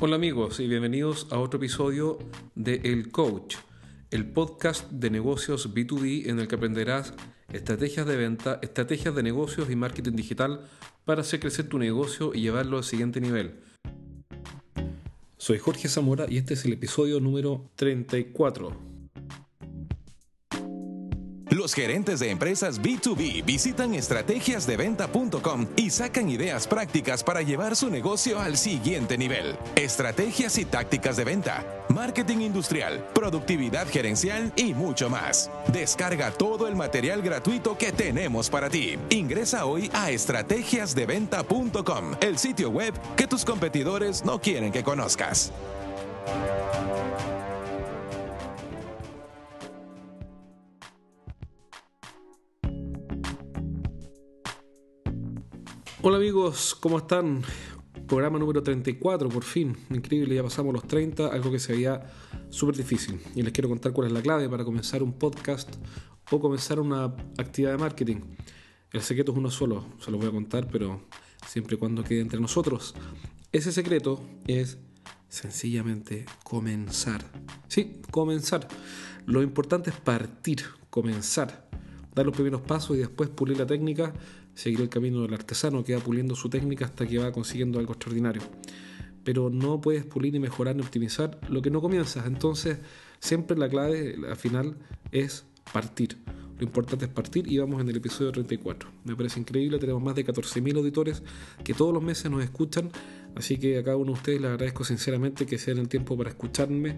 Hola amigos y bienvenidos a otro episodio de El Coach, el podcast de negocios B2B en el que aprenderás estrategias de venta, estrategias de negocios y marketing digital para hacer crecer tu negocio y llevarlo al siguiente nivel. Soy Jorge Zamora y este es el episodio número 34. Gerentes de empresas B2B visitan estrategiasdeventa.com y sacan ideas prácticas para llevar su negocio al siguiente nivel. Estrategias y tácticas de venta, marketing industrial, productividad gerencial y mucho más. Descarga todo el material gratuito que tenemos para ti. Ingresa hoy a estrategiasdeventa.com, el sitio web que tus competidores no quieren que conozcas. Hola amigos, ¿cómo están? Programa número 34, por fin. Increíble, ya pasamos los 30, algo que se veía súper difícil. Y les quiero contar cuál es la clave para comenzar un podcast o comenzar una actividad de marketing. El secreto es uno solo, se lo voy a contar, pero siempre y cuando quede entre nosotros. Ese secreto es sencillamente comenzar. Sí, comenzar. Lo importante es partir, comenzar, dar los primeros pasos y después pulir la técnica seguir el camino del artesano que va puliendo su técnica hasta que va consiguiendo algo extraordinario. Pero no puedes pulir ni mejorar ni optimizar lo que no comienzas. Entonces, siempre la clave al final es partir. Lo importante es partir y vamos en el episodio 34. Me parece increíble, tenemos más de 14.000 auditores que todos los meses nos escuchan, así que a cada uno de ustedes les agradezco sinceramente que se den el tiempo para escucharme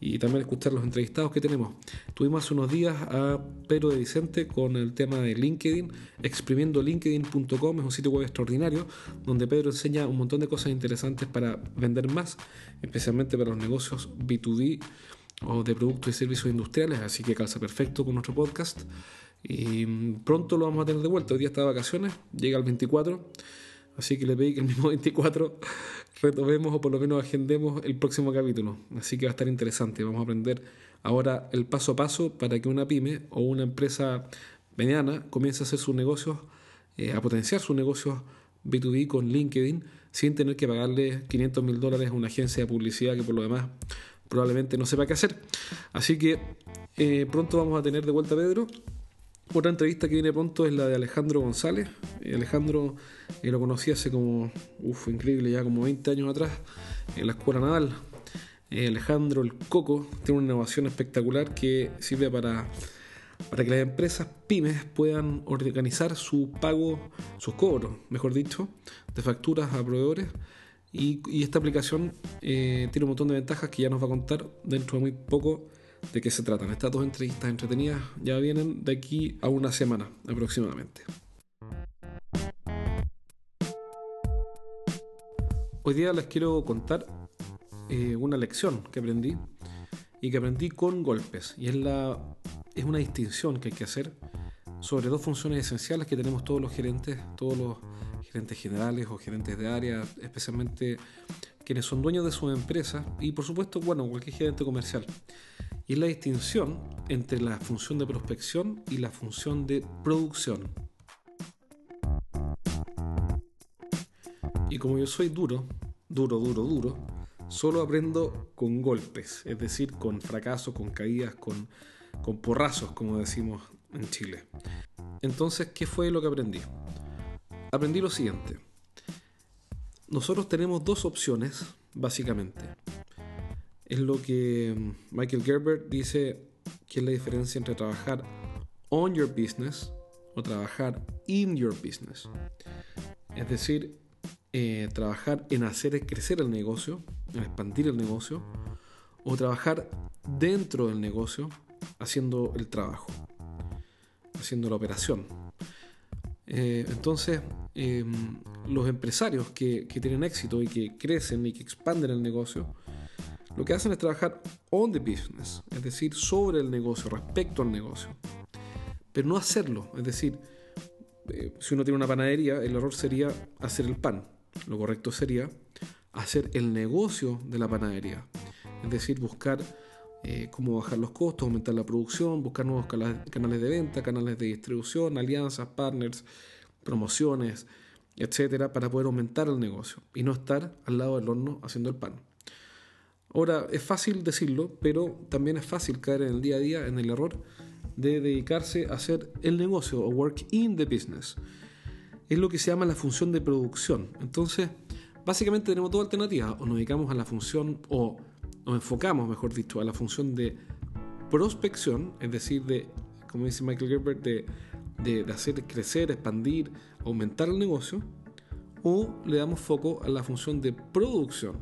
y también escuchar los entrevistados que tenemos. Tuvimos hace unos días a Pedro de Vicente con el tema de LinkedIn, exprimiendo linkedin.com, es un sitio web extraordinario donde Pedro enseña un montón de cosas interesantes para vender más, especialmente para los negocios B2B o de productos y servicios industriales, así que calza perfecto con nuestro podcast. Y pronto lo vamos a tener de vuelta. Hoy día está de vacaciones, llega el 24. Así que le pedí que el mismo 24 retomemos o por lo menos agendemos el próximo capítulo. Así que va a estar interesante. Vamos a aprender ahora el paso a paso para que una pyme o una empresa mediana comience a hacer sus negocios, eh, a potenciar sus negocios B2B con LinkedIn sin tener que pagarle 500 mil dólares a una agencia de publicidad que por lo demás probablemente no sepa qué hacer. Así que eh, pronto vamos a tener de vuelta a Pedro otra entrevista que viene pronto es la de Alejandro González. Eh, Alejandro eh, lo conocí hace como, uff, increíble, ya como 20 años atrás, en la Escuela Naval. Eh, Alejandro el Coco tiene una innovación espectacular que sirve para, para que las empresas pymes puedan organizar su pago, sus cobros, mejor dicho, de facturas a proveedores. Y, y esta aplicación tiene un montón de ventajas que ya nos va a contar dentro de muy poco de qué se tratan. Estas dos entrevistas entretenidas ya vienen de aquí a una semana aproximadamente. Hoy día les quiero contar eh, una lección que aprendí y que aprendí con golpes. Y es, la, es una distinción que hay que hacer sobre dos funciones esenciales que tenemos todos los gerentes, todos los gerentes generales o gerentes de área, especialmente quienes son dueños de su empresa y por supuesto, bueno, cualquier gerente comercial y es la distinción entre la función de prospección y la función de producción. Y como yo soy duro, duro, duro, duro, solo aprendo con golpes, es decir, con fracasos, con caídas, con, con porrazos, como decimos en Chile. Entonces, ¿qué fue lo que aprendí? Aprendí lo siguiente. Nosotros tenemos dos opciones, básicamente es lo que mm, Michael Gerber dice que es la diferencia entre trabajar on your business o trabajar in your business. Es decir, eh, trabajar en hacer crecer el negocio, en expandir el negocio, o trabajar dentro del negocio haciendo el trabajo, haciendo la operación. Eh, entonces, em, los empresarios que, que tienen éxito y que crecen y que expanden el negocio, lo que hacen es trabajar on the business, es decir, sobre el negocio, respecto al negocio. Pero no hacerlo, es decir, eh, si uno tiene una panadería, el error sería hacer el pan. Lo correcto sería hacer el negocio de la panadería. Es decir, buscar eh, cómo bajar los costos, aumentar la producción, buscar nuevos canales de venta, canales de distribución, alianzas, partners, promociones, etcétera, para poder aumentar el negocio y no estar al lado del horno haciendo el pan. Ahora, es fácil decirlo, pero también es fácil caer en el día a día en el error de dedicarse a hacer el negocio o work in the business. Es lo que se llama la función de producción. Entonces, básicamente tenemos dos alternativas. O nos dedicamos a la función, o nos enfocamos, mejor dicho, a la función de prospección, es decir, de, como dice Michael Gerber, de, de hacer crecer, expandir, aumentar el negocio, o le damos foco a la función de producción,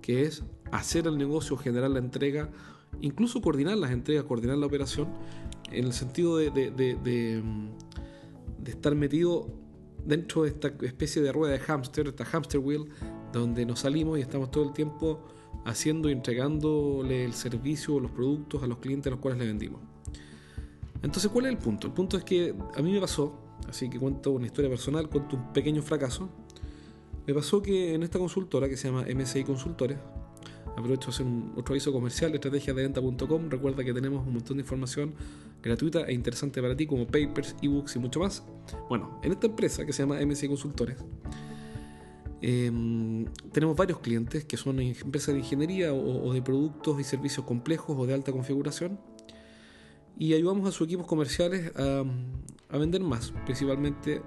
que es hacer el negocio, generar la entrega, incluso coordinar las entregas, coordinar la operación, en el sentido de, estar metido dentro de esta especie de rueda de hámster, esta hamster wheel, donde nos salimos y estamos todo el tiempo haciendo y entregándole el servicio o los productos a los clientes a los cuales le vendimos. Entonces, ¿cuál es el punto? El punto es que a mí me pasó, así que cuento una historia personal, cuento un pequeño fracaso. Me pasó que en esta consultora que se llama MSI Consultores, Aprovecho hacer otro aviso comercial, estrategiadeventa.com. Recuerda que tenemos un montón de información gratuita e interesante para ti, como papers, ebooks y mucho más. Bueno, en esta empresa que se llama MC Consultores, em, tenemos varios clientes que son empresas de ingeniería o, de productos y servicios complejos o de alta configuración. Y ayudamos a sus equipos comerciales a, vender más, principalmente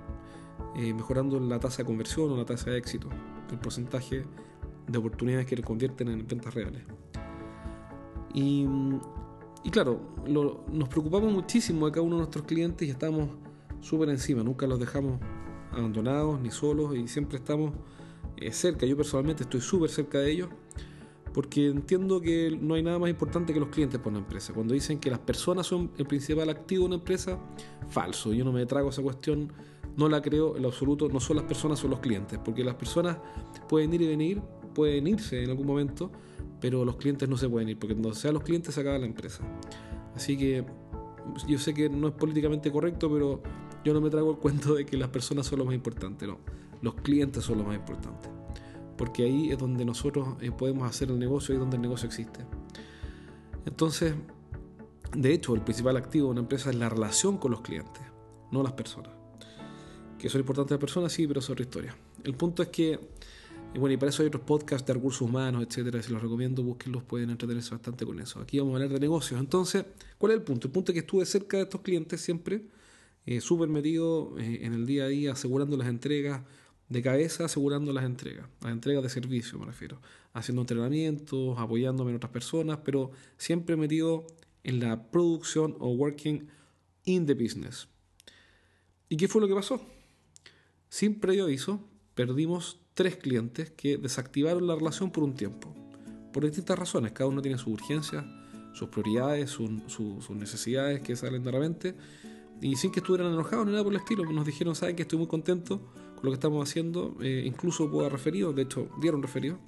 eh, mejorando la tasa de conversión o la tasa de éxito, el porcentaje de oportunidades que le convierten en ventas reales. Y, claro, nos preocupamos muchísimo de cada uno de nuestros clientes y estamos súper encima, nunca los dejamos abandonados ni solos y siempre estamos eh, cerca. Yo personalmente estoy súper cerca de ellos porque entiendo que no hay nada más importante que los clientes para una empresa. Cuando dicen que las personas son el principal activo de una empresa, falso. Yo no me trago esa cuestión, no la creo en lo absoluto. No son las personas, son los clientes, porque las personas pueden ir y venir, pueden irse en algún momento, pero los clientes no se pueden ir, porque cuando sean los clientes se acaba la empresa. Así que yo sé que no es políticamente correcto, pero yo no me trago el cuento de que las personas son lo más importante, no, los clientes son lo más importante, porque ahí es donde nosotros eh, podemos hacer el negocio, es donde el negocio existe. Entonces, de hecho, el principal activo de una empresa es la relación con los clientes, no las personas. Que son importantes las personas, sí, pero es otra historia. El punto es que y bueno, y para eso hay otros podcasts de recursos humanos, etcétera. Si los recomiendo, búsquenlos, pueden entretenerse bastante con eso. Aquí vamos a hablar de negocios. Entonces, ¿cuál es el punto? El punto es que estuve cerca de estos clientes siempre, eh, súper metido eh, en el día a día, asegurando las entregas de cabeza, asegurando las entregas, las entregas de servicio, me refiero. Haciendo entrenamientos, apoyándome en otras personas, pero siempre metido en la producción o working in the business. ¿Y qué fue lo que pasó? Sin previo aviso, perdimos tres clientes que desactivaron la relación por un tiempo, por distintas razones. Cada uno tiene sus urgencias, sus prioridades, sus necesidades que salen de repente. Y sin que estuvieran enojados ni nada por el estilo, nos dijeron, saben que estoy muy contento con lo que estamos haciendo, eh, incluso puedo dar referido, de hecho dieron referido.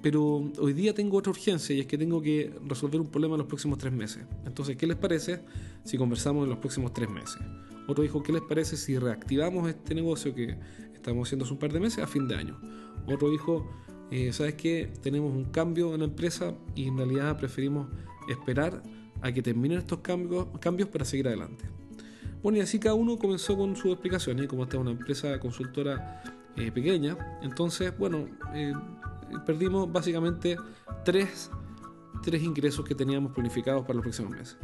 Pero hoy día tengo otra urgencia y es que tengo que resolver un problema en los próximos tres meses. Entonces, ¿qué les parece si conversamos en los próximos tres meses? Otro dijo, ¿qué les parece si reactivamos este negocio que estamos haciendo hace un par de meses a fin de año? Otro dijo, eh, ¿sabes qué? Tenemos un cambio en la empresa y en realidad preferimos esperar a que terminen estos cambios, cambios para seguir adelante. Bueno, y así cada uno comenzó con sus explicaciones, como esta es una empresa consultora eh, pequeña, entonces, bueno, eh, perdimos básicamente tres, tres ingresos que teníamos planificados para los próximos meses.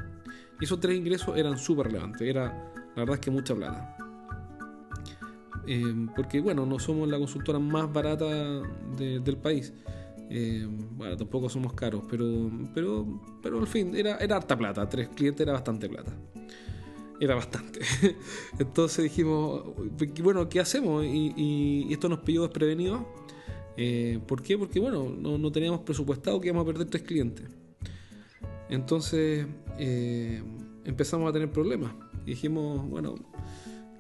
Y esos tres ingresos eran súper relevantes, era la verdad es que mucha plata. Eh, porque bueno, no somos la consultora más barata del país. Eh, bueno, tampoco somos caros, pero, pero, pero al fin, era, era harta plata. Tres clientes era bastante plata. Era bastante. Entonces dijimos, bueno, ¿qué hacemos? Y, esto nos pilló desprevenido. Eh, ¿Por qué? Porque bueno, no, teníamos presupuestado que íbamos a perder tres clientes. Entonces empezamos a tener problemas. Y dijimos, bueno,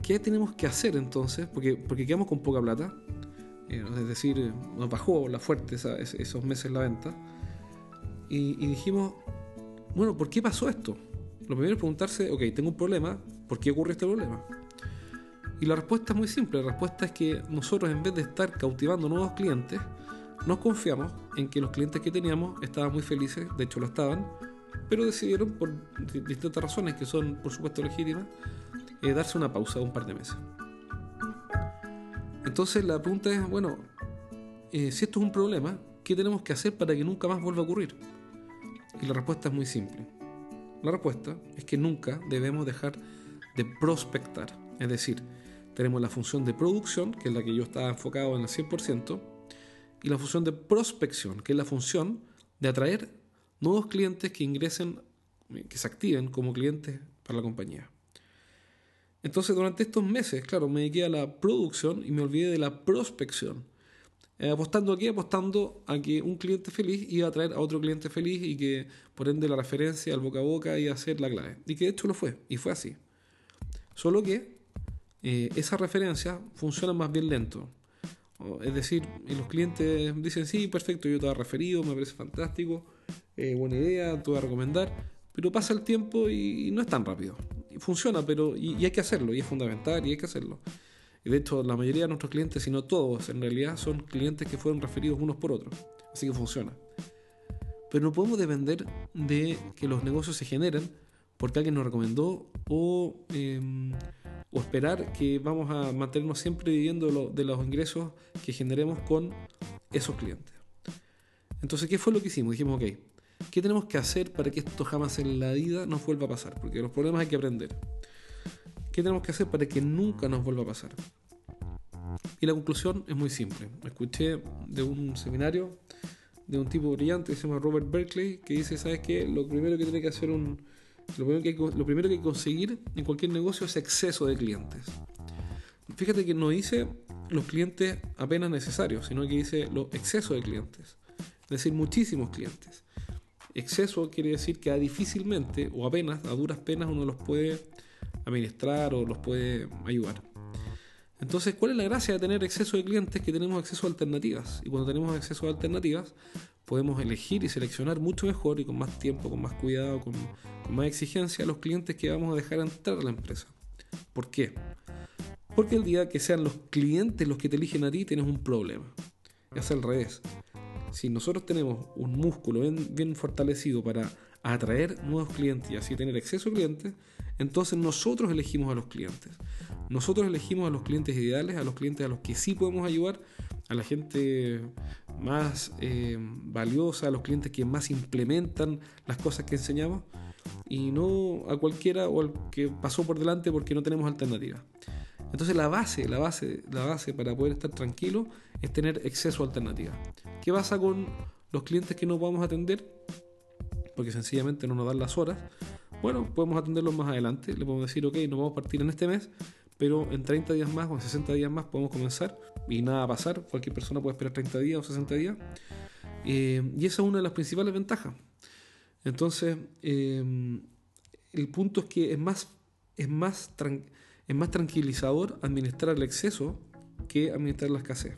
¿qué tenemos que hacer entonces? Porque, porque quedamos con poca plata. Eh, es decir, nos bajó la fuerte esos meses la venta. Y, dijimos, bueno, ¿por qué pasó esto? Lo primero es preguntarse, ok, tengo un problema, ¿por qué ocurre este problema? Y la respuesta es muy simple, la respuesta es que nosotros en vez de estar cautivando nuevos clientes, nos confiamos en que los clientes que teníamos estaban muy felices, de hecho lo estaban, pero decidieron, por distintas razones que son por supuesto legítimas, eh, darse una pausa de un par de meses. Entonces la pregunta es, bueno, eh, si esto es un problema, ¿qué tenemos que hacer para que nunca más vuelva a ocurrir? Y la respuesta es muy simple. La respuesta es que nunca debemos dejar de prospectar. Es decir, tenemos la función de producción, que es la que yo estaba enfocado en el 100%, y la función de prospección, que es la función de atraer nuevos clientes que ingresen, que se activen como clientes para la compañía. Entonces, durante estos meses, claro, me dediqué a la producción y me olvidé de la prospección. Eh, apostando aquí, apostando a que un cliente feliz iba a atraer a otro cliente feliz y que por ende la referencia al boca a boca iba a ser la clave. Y que de hecho lo fue, y fue así. Solo que eh, esa referencia funciona más bien lento. Es decir, los clientes dicen, sí, perfecto, yo te he referido, me parece fantástico, eh, buena idea, te voy a recomendar, pero pasa el tiempo y, no es tan rápido. Funciona, pero y, hay que hacerlo, y es fundamental, y hay que hacerlo. Y de hecho, la mayoría de nuestros clientes, si no todos, en realidad son clientes que fueron referidos unos por otros. Así que funciona. Pero no podemos depender de que los negocios se generen porque alguien nos recomendó o... Em, o esperar que vamos a mantenernos siempre viviendo de los ingresos que generemos con esos clientes. Entonces, ¿qué fue lo que hicimos? Dijimos, ok, ¿qué tenemos que hacer para que esto jamás en la vida nos vuelva a pasar? Porque los problemas hay que aprender. ¿Qué tenemos que hacer para que nunca nos vuelva a pasar? Y la conclusión es muy simple. Escuché de un seminario de un tipo brillante que se llama Robert Berkeley, que dice, ¿sabes qué? Lo primero que tiene que hacer un, lo primero, que lo primero que hay que conseguir en cualquier negocio es exceso de clientes. Fíjate que no dice los clientes apenas necesarios, sino que dice los excesos de clientes. Es decir, muchísimos clientes. Exceso quiere decir que difícilmente o apenas, a duras penas, uno los puede administrar o los puede ayudar. Entonces, ¿cuál es la gracia de tener exceso de clientes? Que tenemos acceso a alternativas. Y cuando tenemos acceso a alternativas, podemos elegir y seleccionar mucho mejor y con más tiempo, con más cuidado, con, más exigencia los clientes que vamos a dejar entrar a la empresa. ¿Por qué? Porque el día que sean los clientes los que te eligen a ti, tienes un problema. Es al revés. Si nosotros tenemos un músculo bien, fortalecido para atraer nuevos clientes y así tener exceso de clientes, entonces nosotros elegimos a los clientes. Nosotros elegimos a los clientes ideales, a los clientes a los que sí podemos ayudar, a la gente más eh, valiosa, a los clientes que más implementan las cosas que enseñamos y no a cualquiera o al que pasó por delante porque no tenemos alternativa. Entonces la base, la base, la base para poder estar tranquilo es tener exceso a alternativa. ¿Qué pasa con los clientes que no podemos atender? Porque sencillamente no nos dan las horas. Bueno, podemos atenderlos más adelante. Le podemos decir, ok, nos vamos a partir en este mes, pero en 30 días más o en 60 días más podemos comenzar y nada va a pasar, cualquier persona puede esperar 30 días o 60 días. Eh, y esa es una de las principales ventajas. Entonces, eh, el punto es que es más, es, más es más tranquilizador administrar el exceso que administrar la escasez.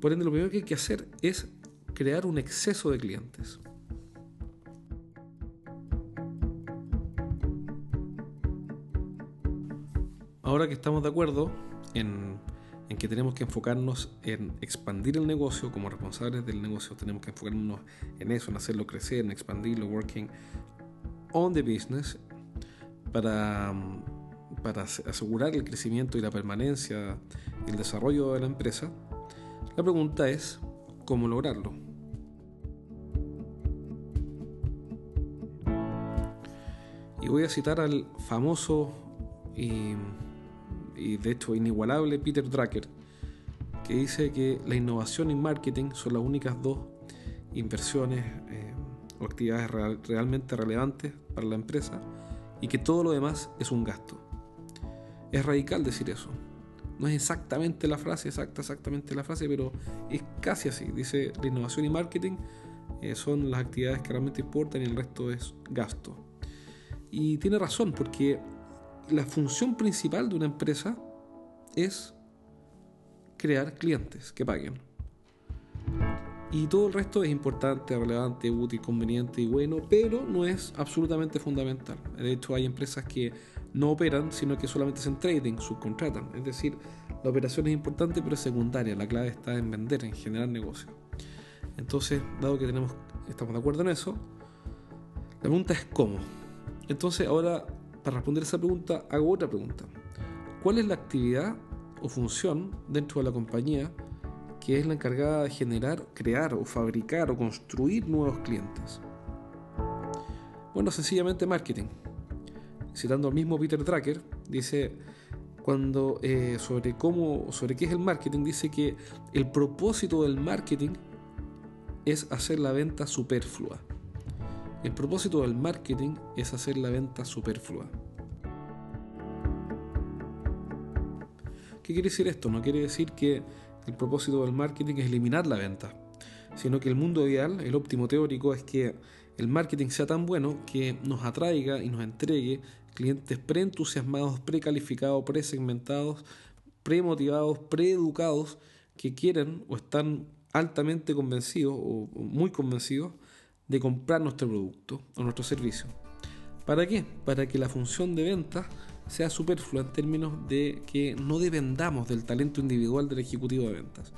Por ende, lo primero que hay que hacer es crear un exceso de clientes. ahora que estamos de acuerdo en, que tenemos que enfocarnos en expandir el negocio, como responsables del negocio tenemos que enfocarnos en eso, en hacerlo crecer, en expandirlo, working on the business, para, para asegurar el crecimiento y la permanencia y el desarrollo de la empresa, la pregunta es, ¿cómo lograrlo? Y voy a citar al famoso y de hecho inigualable Peter Drucker, que dice que la innovación y marketing son las únicas dos inversiones eh, o actividades realmente relevantes para la empresa y que todo lo demás es un gasto. Es radical decir eso. No es exactamente la frase, exacta, exactamente la frase, pero es casi así. Dice la innovación y marketing eh, son las actividades que realmente importan y el resto es gasto. Y tiene razón, porque la función principal de una empresa es crear clientes que paguen. Y todo el resto es importante, relevante, útil, conveniente y bueno, pero no es absolutamente fundamental. De hecho, hay empresas que no operan, sino que solamente hacen trading, subcontratan. Es decir, la operación es importante, pero es secundaria. La clave está en vender, en generar negocio. Entonces, dado que tenemos, estamos de acuerdo en eso, la pregunta es cómo. Entonces, ahora para responder esa pregunta, hago otra pregunta. ¿Cuál es la actividad o función dentro de la compañía que es la encargada de generar, crear o fabricar o construir nuevos clientes. Bueno, sencillamente marketing. Citando al mismo Peter Drucker, dice cuando eh, sobre cómo, sobre qué es el marketing, dice que el propósito del marketing es hacer la venta superflua. El propósito del marketing es hacer la venta superflua. ¿Qué quiere decir esto? No quiere decir que el propósito del marketing es eliminar la venta, sino que el mundo ideal, el óptimo teórico, es que el marketing sea tan bueno que nos atraiga y nos entregue clientes preentusiasmados, precalificados, presegmentados, premotivados, preeducados, que quieren o están altamente convencidos o muy convencidos de comprar nuestro producto o nuestro servicio. ¿Para qué? Para que la función de venta sea superflua en términos de que no dependamos del talento individual del ejecutivo de ventas.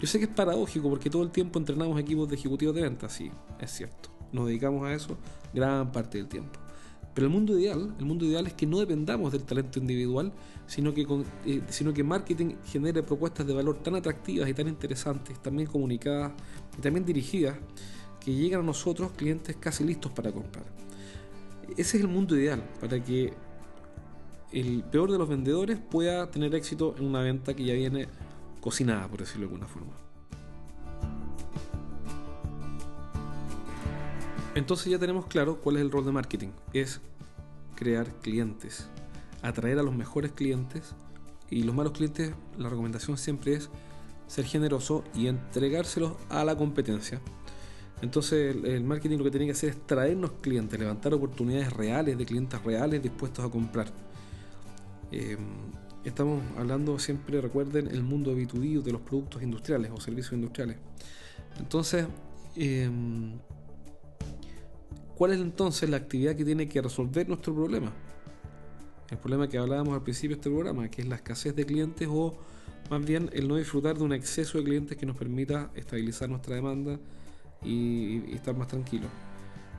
Yo sé que es paradójico porque todo el tiempo entrenamos equipos de ejecutivos de ventas, sí, es cierto. Nos dedicamos a eso gran parte del tiempo. Pero el mundo ideal, el mundo ideal es que no dependamos del talento individual, sino que, eh, sino que marketing genere propuestas de valor tan atractivas y tan interesantes, también comunicadas y también dirigidas, que llegan a nosotros clientes casi listos para comprar. Ese es el mundo ideal, para que el peor de los vendedores pueda tener éxito en una venta que ya viene cocinada, por decirlo de alguna forma. Entonces ya tenemos claro cuál es el rol de marketing. Es crear clientes, atraer a los mejores clientes y los malos clientes, la recomendación siempre es ser generoso y entregárselos a la competencia. Entonces el, marketing lo que tiene que hacer es traernos clientes, levantar oportunidades reales de clientes reales dispuestos a comprar. Em, estamos hablando siempre, recuerden, el mundo B2B de los productos industriales o servicios industriales. Entonces, em, ¿Cuál es entonces la actividad que tiene que resolver nuestro problema? El problema que hablábamos al principio de este programa, que es la escasez de clientes o más bien el no disfrutar de un exceso de clientes que nos permita estabilizar nuestra demanda y, estar más tranquilos.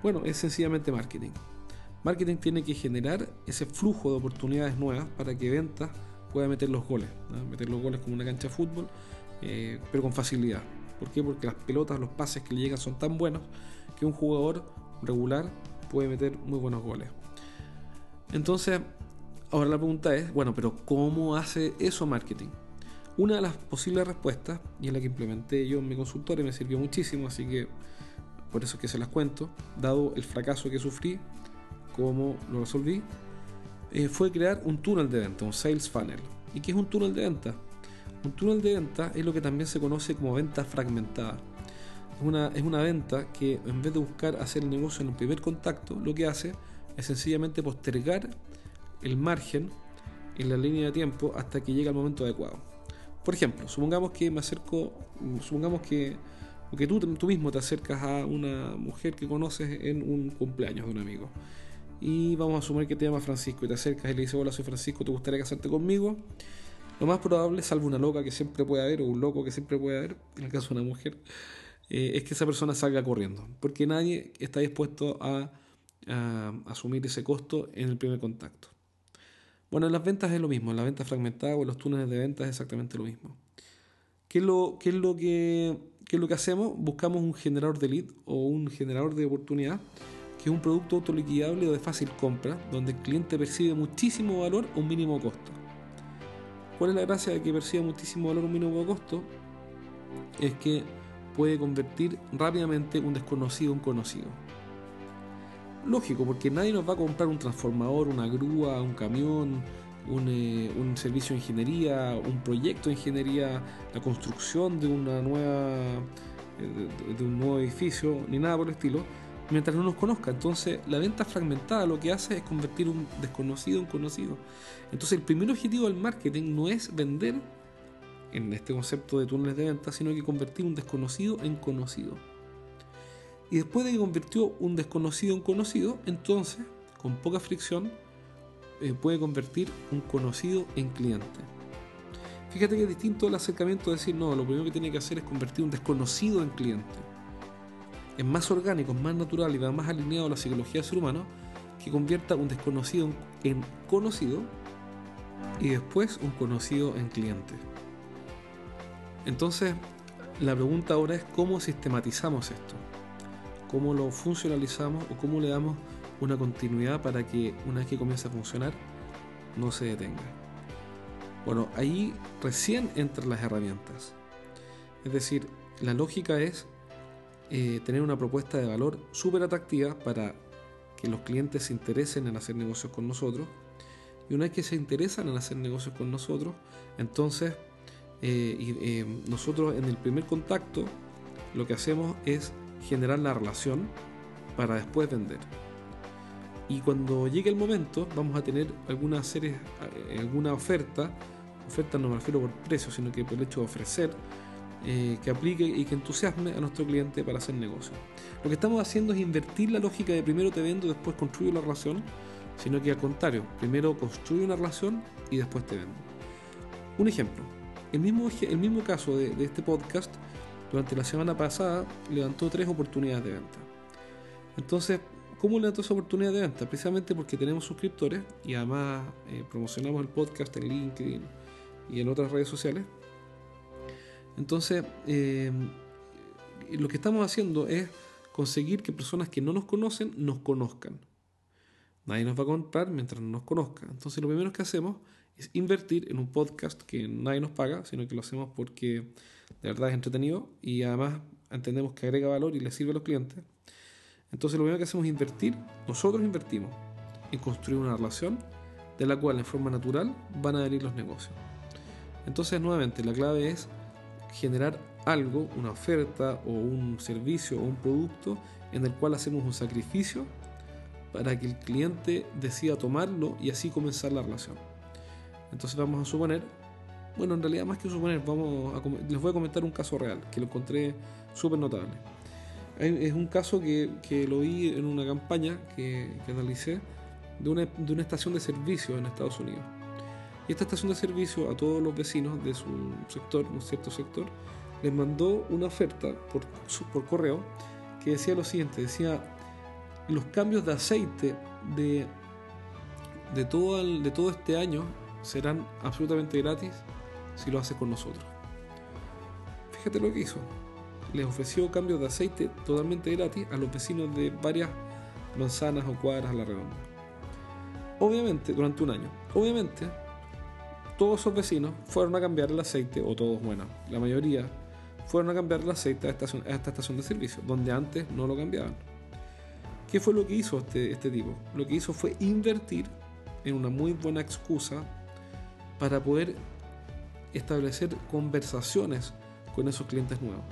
Bueno, es sencillamente marketing. Marketing tiene que generar ese flujo de oportunidades nuevas para que ventas pueda meter los goles, meter los goles como una cancha de fútbol, eh, pero con facilidad. ¿Por qué? Porque las pelotas, los pases que le llegan son tan buenos que un jugador regular puede meter muy buenos goles. Entonces, ahora la pregunta es, bueno, pero ¿cómo hace eso marketing? Una de las posibles respuestas, y es la que implementé yo en mi consultorio, me sirvió muchísimo, así que por eso es que se las cuento, dado el fracaso que sufrí, cómo lo resolví, eh, fue crear un túnel de venta, un sales funnel. ¿Y qué es un túnel de venta? Un túnel de venta es lo que también se conoce como venta fragmentada es una, venta que en vez de buscar hacer el negocio en el primer contacto, lo que hace es sencillamente postergar el margen en la línea de tiempo hasta que llegue el momento adecuado. Por ejemplo, supongamos que me acerco, supongamos que, que tú, tú mismo te acercas a una mujer que conoces en un cumpleaños de un amigo. Y vamos a asumir que te llama Francisco y te acercas y le dices, hola, soy Francisco, ¿te gustaría casarte conmigo? Lo más probable, salvo una loca que siempre puede haber o un loco que siempre puede haber, en el caso de una mujer, eh, es que esa persona salga corriendo, porque nadie está dispuesto a, asumir ese costo en el primer contacto. Bueno, en las ventas es lo mismo, en la venta fragmentada o en los túneles de ventas es exactamente lo mismo. ¿Qué es lo, qué es lo, que, qué es lo que hacemos? Buscamos un generador de lead o un generador de oportunidad, que es un producto autoliquidable o de fácil compra, donde el cliente percibe muchísimo valor o un mínimo costo. ¿Cuál es la gracia de que perciba muchísimo valor o un mínimo costo? Es que puede convertir rápidamente un desconocido en conocido. Lógico, porque nadie nos va a comprar un transformador, una grúa, un camión, un, eh, servicio de ingeniería, un proyecto de ingeniería, la construcción de una nueva eh, de, un nuevo edificio, ni nada por el estilo, mientras no nos conozca. Entonces, la venta fragmentada lo que hace es convertir un desconocido en conocido. Entonces, el primer objetivo del marketing no es vender en este concepto de túneles de venta, sino que convertir un desconocido en conocido. Y después de que convirtió un desconocido en conocido, entonces, con poca fricción, eh, puede convertir un conocido en cliente. Fíjate que es distinto el acercamiento de decir, no, lo primero que tiene que hacer es convertir un desconocido en cliente. Es más orgánico, es más natural y va más alineado a la psicología del ser humano que convierta un desconocido en conocido y después un conocido en cliente. Entonces, la pregunta ahora es cómo sistematizamos esto, cómo lo funcionalizamos o cómo le damos una continuidad para que una vez que comience a funcionar no se detenga. Bueno, ahí recién entran las herramientas. Es decir, la lógica es eh, tener una propuesta de valor súper atractiva para que los clientes se interesen en hacer negocios con nosotros. Y una vez que se interesan en hacer negocios con nosotros, entonces eh, eh, nosotros en el primer contacto lo que hacemos es generar la relación para después vender. Y cuando llegue el momento vamos a tener alguna serie, alguna oferta, oferta no me refiero por precio, sino que por el hecho de ofrecer eh, que aplique y que entusiasme a nuestro cliente para hacer negocio. Lo que estamos haciendo es invertir la lógica de primero te vendo, después construyo la relación, sino que al contrario, primero construyo una relación y después te vendo. Un ejemplo, el mismo, el mismo caso de, este podcast, durante la semana pasada levantó tres oportunidades de venta. Entonces, ¿Cómo levantó esa oportunidad de venta? Precisamente porque tenemos suscriptores y además eh, promocionamos el podcast en LinkedIn y en otras redes sociales. Entonces, eh, lo que estamos haciendo es conseguir que personas que no nos conocen nos conozcan. Nadie nos va a comprar mientras no nos conozca. Entonces, lo primero que hacemos es invertir en un podcast que nadie nos paga, sino que lo hacemos porque de verdad es entretenido y además entendemos que agrega valor y le sirve a los clientes. Entonces, lo primero que hacemos es invertir, nosotros invertimos en construir una relación de la cual en forma natural van a venir los negocios. Entonces, nuevamente, la clave es generar algo, una oferta o un servicio o un producto en el cual hacemos un sacrificio para que el cliente decida tomarlo y así comenzar la relación. Entonces vamos a suponer, bueno, en realidad más que suponer, vamos a, les voy a comentar un caso real que lo encontré súper notable. Es un caso que, que, lo vi en una campaña que, que analicé de una, de una estación de servicio en Estados Unidos y esta estación de servicio a todos los vecinos de su sector, un cierto sector, les mandó una oferta por, por correo que decía lo siguiente, decía los cambios de aceite de, de, todo, de todo este año serán absolutamente gratis si lo haces con nosotros. Fíjate lo que hizo. Les ofreció cambios de aceite totalmente gratis a los vecinos de varias manzanas o cuadras a la redonda. Obviamente, durante un año. Obviamente, todos esos vecinos fueron a cambiar el aceite, o todos, bueno, la mayoría, fueron a cambiar el aceite a esta, estación, de servicio, donde antes no lo cambiaban. ¿Qué fue lo que hizo este, este tipo? Lo que hizo fue invertir en una muy buena excusa para poder establecer conversaciones con esos clientes nuevos.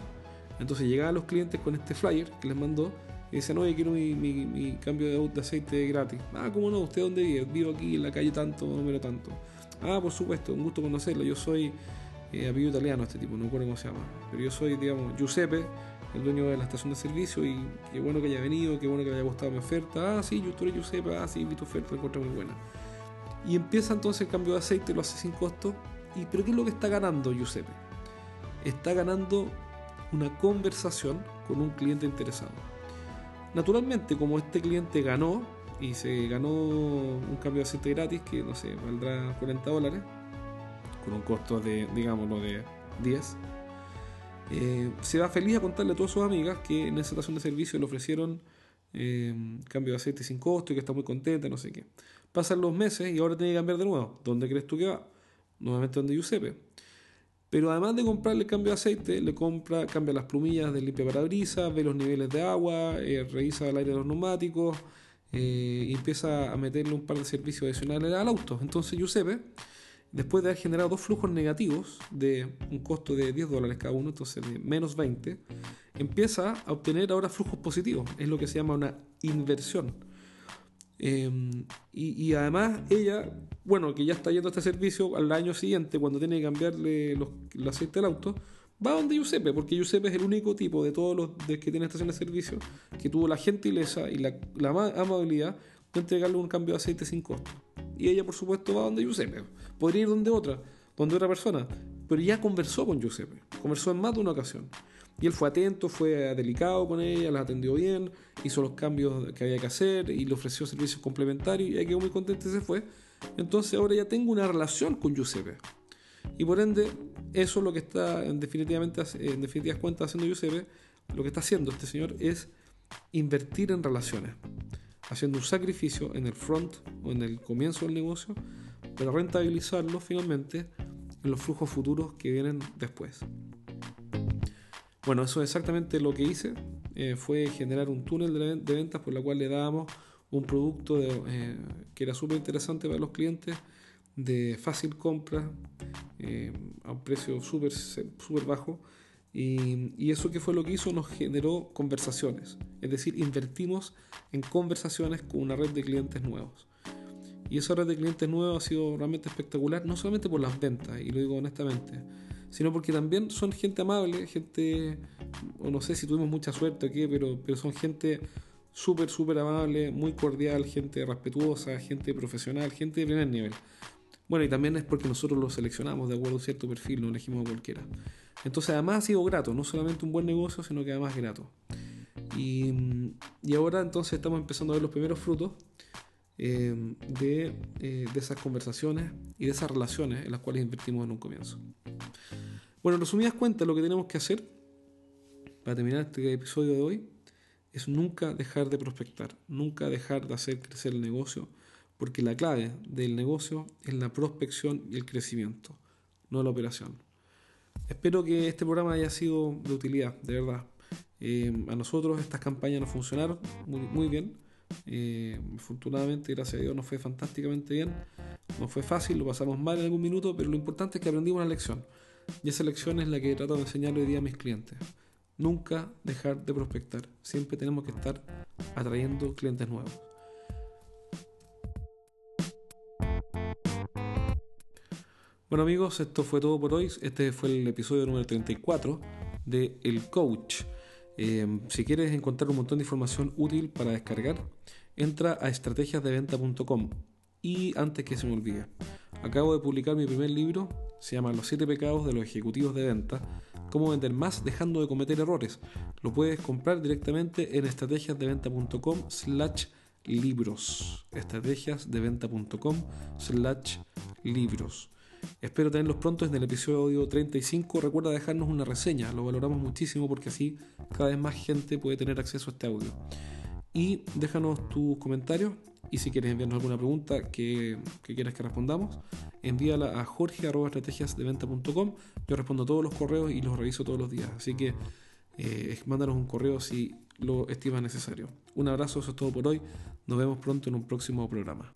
Entonces llegaban los clientes con este flyer que les mandó y decían, oye, quiero mi, mi, cambio de, aceite gratis. Ah, ¿cómo no? ¿Usted dónde vive? Vivo aquí en la calle tanto, número tanto. Ah, por supuesto, un gusto conocerlo. Yo soy eh, italiano este tipo, no recuerdo cómo se llama. Pero yo soy, digamos, Giuseppe, el dueño de la estación de servicio y qué bueno que haya venido, qué bueno que le haya gustado mi oferta. Ah, sí, yo eres Giuseppe, ah, sí, vi tu oferta, la encuentro muy buena. Y empieza entonces el cambio de aceite, lo hace sin costo. Y, ¿Pero qué es lo que está ganando Giuseppe? Está ganando una conversación con un cliente interesado. Naturalmente, como este cliente ganó, y se ganó un cambio de aceite gratis que no sé, valdrá 40 dólares con un costo de, digámoslo, de 10. Eh, se va feliz a contarle a todas sus amigas que en esa estación de servicio le ofrecieron eh, cambio de aceite sin costo y que está muy contenta, no sé qué. Pasan los meses y ahora tiene que cambiar de nuevo. ¿Dónde crees tú que va? Nuevamente donde Giuseppe. Pero además de comprarle cambio de aceite, le compra, cambia las plumillas del limpia parabrisas, ve los niveles de agua, eh, revisa el aire de los neumáticos, eh, y empieza a meterle un par de servicios adicionales al auto. Entonces Giuseppe, después de haber generado dos flujos negativos de un costo de 10 dólares cada uno, entonces de menos 20, empieza a obtener ahora flujos positivos. Es lo que se llama una inversión. Em, y, además ella, bueno, que ya está yendo a este servicio al año siguiente, cuando tiene que cambiarle los, el aceite al auto, va donde Giuseppe, porque Giuseppe es el único tipo de todos los que tiene estación de servicio que tuvo la gentileza y la, amabilidad de entregarle un cambio de aceite sin costo. Y ella, por supuesto, va donde Giuseppe. Podría ir donde otra, donde otra persona, pero ya conversó con Giuseppe, conversó en más de una ocasión. Y él fue atento, fue delicado con ella, la atendió bien, hizo los cambios que había que hacer y le ofreció servicios complementarios y ella quedó muy contenta y se fue. Entonces ahora ya tengo una relación con Giuseppe. Y por ende, eso es lo que está en, definitivamente, en definitivas cuentas haciendo Giuseppe, lo que está haciendo este señor es invertir en relaciones, haciendo un sacrificio en el front o en el comienzo del negocio para rentabilizarlo finalmente en los flujos futuros que vienen después. Bueno, eso es exactamente lo que hice. Eh, fue generar un túnel de, ventas por la cual le dábamos un producto eh, que era súper interesante para los clientes, de fácil compra, eh, a un precio súper super bajo. Y, eso que fue lo que hizo nos generó conversaciones. Es decir, invertimos en conversaciones con una red de clientes nuevos. Y esa red de clientes nuevos ha sido realmente espectacular, no solamente por las ventas, y lo digo honestamente, sino porque también son gente amable, gente, o no sé si tuvimos mucha suerte o qué, pero, pero son gente súper, súper amable, muy cordial, gente respetuosa, gente profesional, gente de primer nivel. Bueno, y también es porque nosotros los seleccionamos de acuerdo a cierto perfil, no elegimos a cualquiera. Entonces además ha sido grato, no solamente un buen negocio, sino que además grato. Y, y ahora entonces estamos empezando a ver los primeros frutos eh, de, eh, de, esas conversaciones y de esas relaciones en las cuales invertimos en un comienzo. Bueno, en resumidas cuentas, lo que tenemos que hacer para terminar este episodio de hoy es nunca dejar de prospectar, nunca dejar de hacer crecer el negocio, porque la clave del negocio es la prospección y el crecimiento, no la operación. Espero que este programa haya sido de utilidad, de verdad. Eh, a nosotros estas campañas nos funcionaron muy, bien eh, afortunadamente, gracias a Dios, nos fue fantásticamente bien. No fue fácil, lo pasamos mal en algún minuto, pero lo importante es que aprendimos una lección. Y esa lección es la que trato de enseñar hoy día a mis clientes. Nunca dejar de prospectar. Siempre tenemos que estar atrayendo clientes nuevos. Bueno amigos, esto fue todo por hoy. Este fue el episodio número 34 de El Coach. Eh, si quieres encontrar un montón de información útil para descargar, entra a estrategiasdeventa.com. Y antes que se me olvide, acabo de publicar mi primer libro, se llama Los 7 pecados de los ejecutivos de venta, cómo vender más dejando de cometer errores. Lo puedes comprar directamente en estrategiasdeventa.com slash libros. estrategiasdeventa.com slash libros. Espero tenerlos pronto en el episodio 35. Recuerda dejarnos una reseña, lo valoramos muchísimo porque así cada vez más gente puede tener acceso a este audio. Y déjanos tus comentarios y si quieres enviarnos alguna pregunta que, quieras que respondamos, envíala a jorge.estrategiasdeventa.com. Yo respondo todos los correos y los reviso todos los días. Así que eh, mándanos un correo si lo estimas necesario. Un abrazo, eso es todo por hoy. Nos vemos pronto en un próximo programa.